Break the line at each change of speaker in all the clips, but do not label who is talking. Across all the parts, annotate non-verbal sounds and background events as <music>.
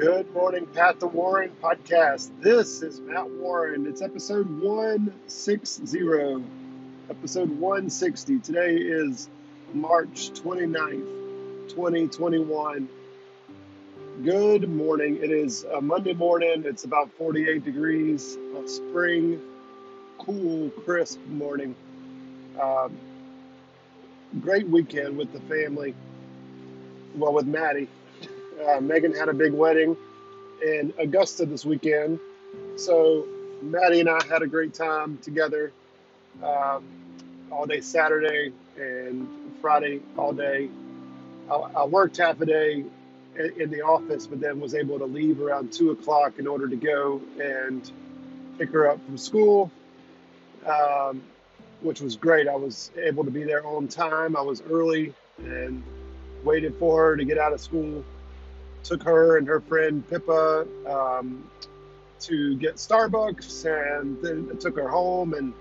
Good morning, Path to Warren podcast. This is Matt Warren. It's episode 160. Episode 160. Today is March 29th, 2021. Good morning. It is a Monday morning. It's about 48 degrees, spring, cool, crisp morning. Um, great weekend with the family. Well, with Maddie. Uh, Megan had a big wedding in Augusta this weekend. So Maddie and I had a great time together um, all day Saturday and Friday all day. I, I worked half a day in, in the office, but then was able to leave around two o'clock in order to go and pick her up from school, um, which was great. I was able to be there on time. I was early and waited for her to get out of school took her and her friend Pippa um, to get Starbucks, and then took her home. And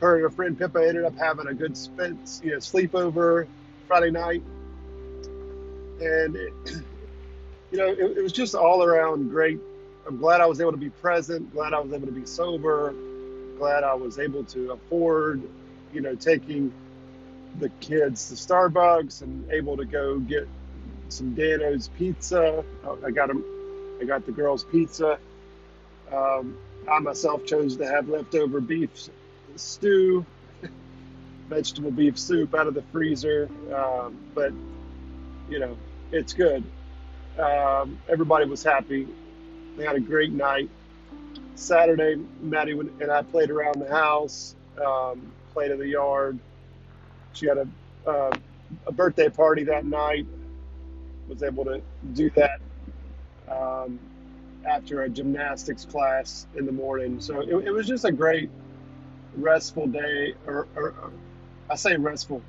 her and her friend Pippa ended up having a good spent, you know, sleepover Friday night. And it, <clears throat> you know, it, it was just all around great. I'm glad I was able to be present. Glad I was able to be sober. Glad I was able to afford, you know, taking the kids to Starbucks and able to go get some Dano's pizza. I got them. I got the girls' pizza. Um, I myself chose to have leftover beef stew, <laughs> vegetable beef soup out of the freezer. Um, but you know, it's good. Um, everybody was happy. They had a great night. Saturday, Maddie and I played around the house, um, played in the yard. She had a, uh, a birthday party that night was able to do that um, after a gymnastics class in the morning. So it, it was just a great, restful day. Or, or, or, I say restful.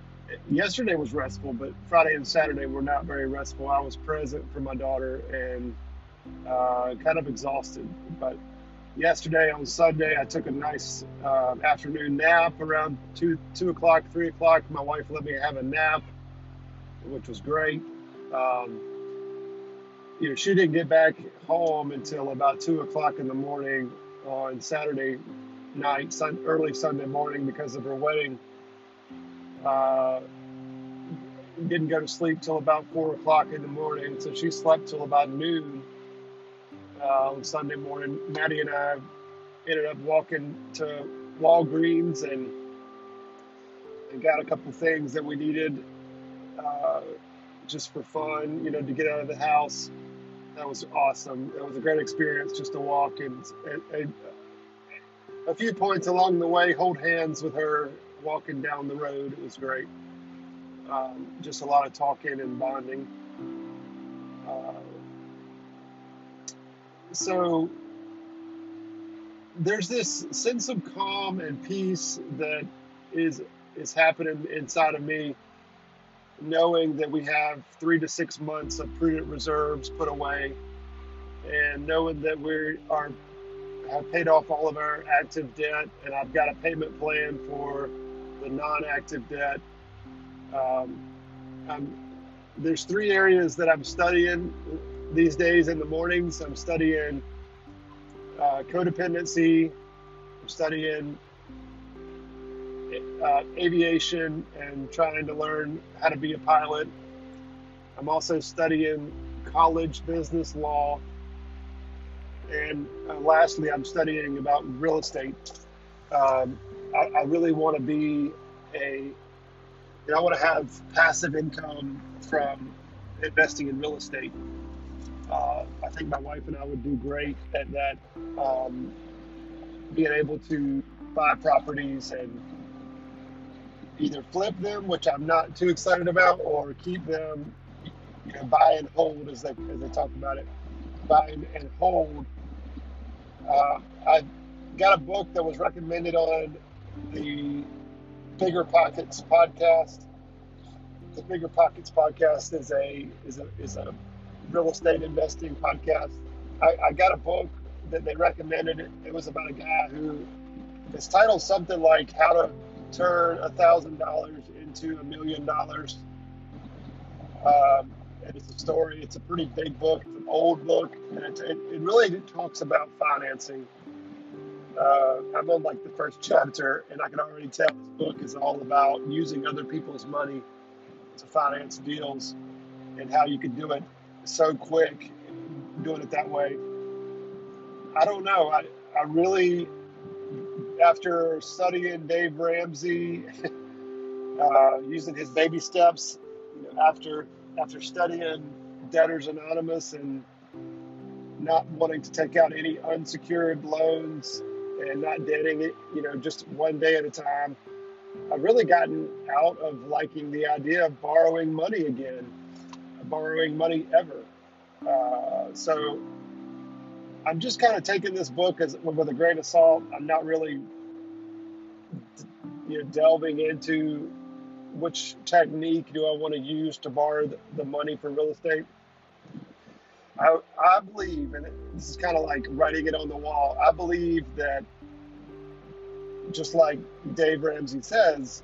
Yesterday was restful, but Friday and Saturday were not very restful. I was present for my daughter and uh, kind of exhausted. But yesterday on Sunday, I took a nice uh, afternoon nap around two two o'clock, three o'clock. My wife let me have a nap, which was great. Um, you know, she didn't get back home until about two o'clock in the morning on Saturday night, sun, early Sunday morning because of her wedding. Uh, didn't go to sleep till about four o'clock in the morning, so she slept till about noon uh, on Sunday morning. Maddie and I ended up walking to Walgreens and, and got a couple things that we needed. Uh, just for fun, you know, to get out of the house. That was awesome. It was a great experience just to walk and, and, and a few points along the way, hold hands with her walking down the road. It was great. Um, just a lot of talking and bonding. Uh, so there's this sense of calm and peace that is is happening inside of me knowing that we have three to six months of prudent reserves put away, and knowing that we are have paid off all of our active debt, and I've got a payment plan for the non-active debt. Um, there's three areas that I'm studying these days in the mornings. I'm studying uh, codependency. I'm studying uh, aviation and trying to learn how to be a pilot. I'm also studying college business law. And uh, lastly, I'm studying about real estate. Um, I, I, really want to be a, you know, I want to have passive income from investing in real estate. Uh, I think my wife and I would do great at that, um, being able to buy properties and either flip them, which I'm not too excited about, or keep them, you know, buy and hold as they as they talk about it, buy and hold. Uh, I got a book that was recommended on the Bigger Pockets podcast. The Bigger Pockets podcast is a is a is a real estate investing podcast. I, I got a book that they recommended. It, was about a guy who it's titled something like How to turn a thousand dollars into a million dollars. Um, and it's a story. It's a pretty big book. It's an old book, and it, it, it really talks about financing. Uh, I'm on like the first chapter, and I can already tell this book is all about using other people's money to finance deals and how you can do it so quick, doing it that way. I don't know. I, I really, after studying Dave Ramsey, <laughs> uh, using his baby steps, after after studying Debtors Anonymous and not wanting to take out any unsecured loans and not debting it, you know, just one day at a time, I've really gotten out of liking the idea of borrowing money again, borrowing money ever. Uh, so I'm just kind of taking this book as with a grain of salt. I'm not really, you know, delving into which technique do I want to use to borrow the money for real estate. I, I believe, and this is kind of like writing it on the wall. I believe that, just like Dave Ramsey says,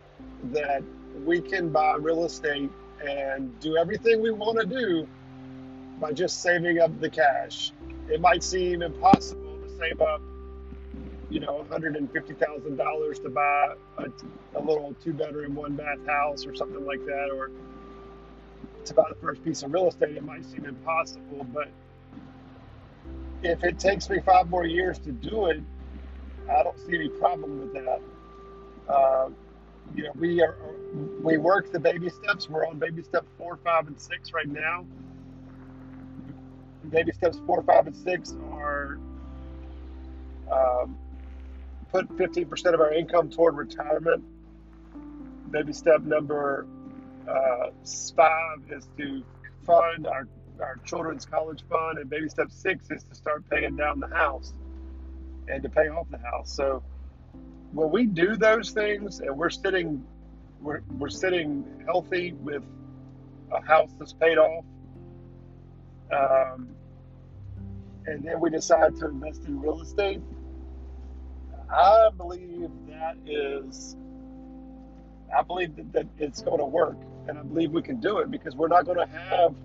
that we can buy real estate and do everything we want to do by just saving up the cash. It might seem impossible to save up, you know, $150,000 to buy a, a little two bedroom, one bath house or something like that, or to buy the first piece of real estate. It might seem impossible, but if it takes me five more years to do it, I don't see any problem with that. Uh, you know, we are we work the baby steps. We're on baby step four, five, and six right now baby steps four, five, and six are um, put 15% of our income toward retirement. Baby step number uh, five is to fund our, our children's college fund, and baby step six is to start paying down the house and to pay off the house. So when we do those things and we're sitting we're, we're sitting healthy with a house that's paid off um, and then we decide to invest in real estate, I believe that is, I believe that, that it's going to work, and I believe we can do it because we're not going to have,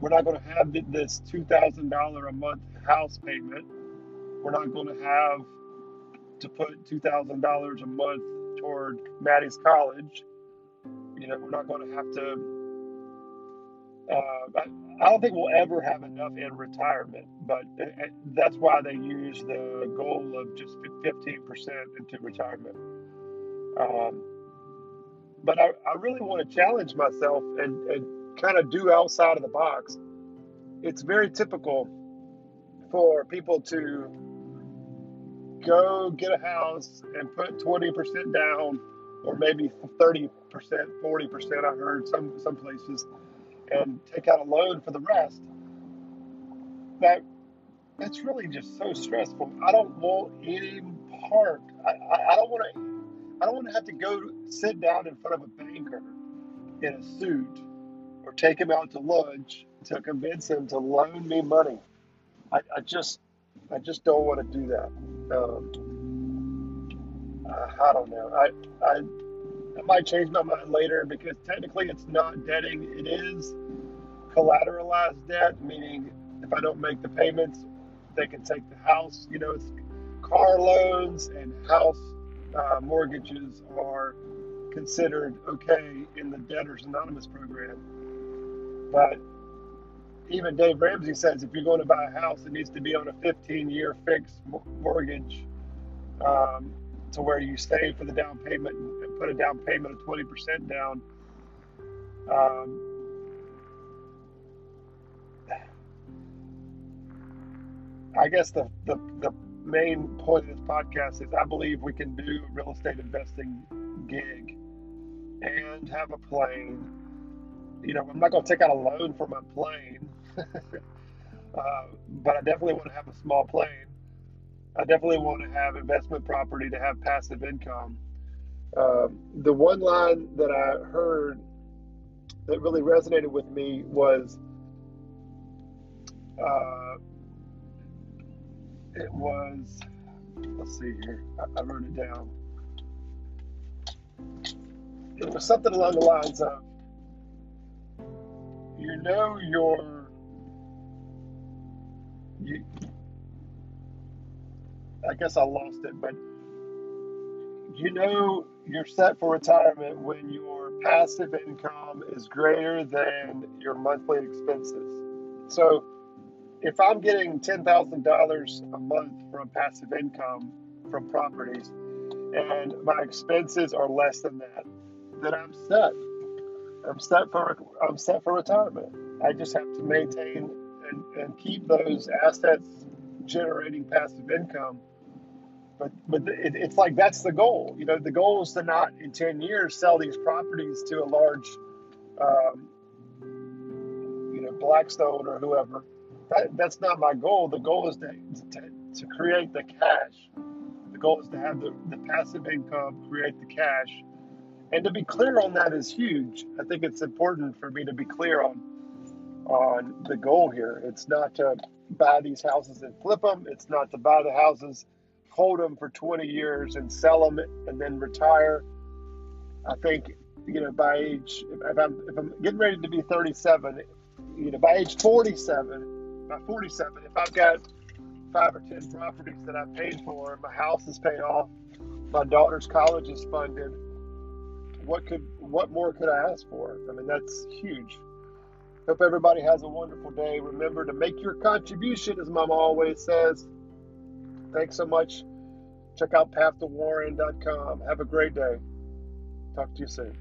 we're not going to have this two thousand dollar a month house payment. We're not going to have to put two thousand dollars a month toward Maddie's college. You know, we're not going to have to uh, I don't think we'll ever have enough in retirement, but that's why they use the goal of just 15% into retirement. Um, but I, I, really want to challenge myself and, and kind of do outside of the box. It's very typical for people to go get a house and put 20% down or maybe 30%, 40%. I heard some, some places and take out a loan for the rest. That that's really just so stressful. I don't want any part. I, I, I don't want to. I don't want to have to go sit down in front of a banker in a suit or take him out to lunch to convince him to loan me money. I, I just I just don't want to do that. Um, I don't know. I I I might change my mind later because technically it's not debting. It is collateralized debt, meaning if I don't make the payments, they can take the house. You know, it's car loans and house uh, mortgages are considered okay in the Debtors Anonymous program. But even Dave Ramsey says if you're going to buy a house, it needs to be on a 15 year fixed mortgage um, to where you save for the down payment put a down payment of 20% down. Um, I guess the, the, the main point of this podcast is I believe we can do real estate investing gig and have a plane. You know, I'm not going to take out a loan for my plane, <laughs> uh, but I definitely want to have a small plane. I definitely want to have investment property to have passive income. Um, the one line that I heard that really resonated with me was uh, it was, let's see here, I, I wrote it down. It was something along the lines of, you know your you, I guess I lost it, but you know you're set for retirement when your passive income is greater than your monthly expenses. So if I'm getting $10,000 a month from passive income from properties and my expenses are less than that, then I'm set. I'm set for I'm set for retirement. I just have to maintain and, and keep those assets generating passive income. But but it, it's like that's the goal. You know, the goal is to not in ten years sell these properties to a large, um, you know, Blackstone or whoever. That, that's not my goal. The goal is to, to to create the cash. The goal is to have the, the passive income, create the cash, and to be clear on that is huge. I think it's important for me to be clear on on the goal here. It's not to buy these houses and flip them. It's not to buy the houses, hold them for 20 years and sell them and then retire. I think you know by age if I'm if I'm getting ready to be 37, you know by age 47, by 47, if I've got five or ten properties that I paid for, my house is paid off, my daughter's college is funded what could what more could I ask for? I mean, that's huge. Hope everybody has a wonderful day. Remember to make your contribution, as Mama always says. Thanks so much. Check out pathtowarren.com. Have a great day. Talk to you soon.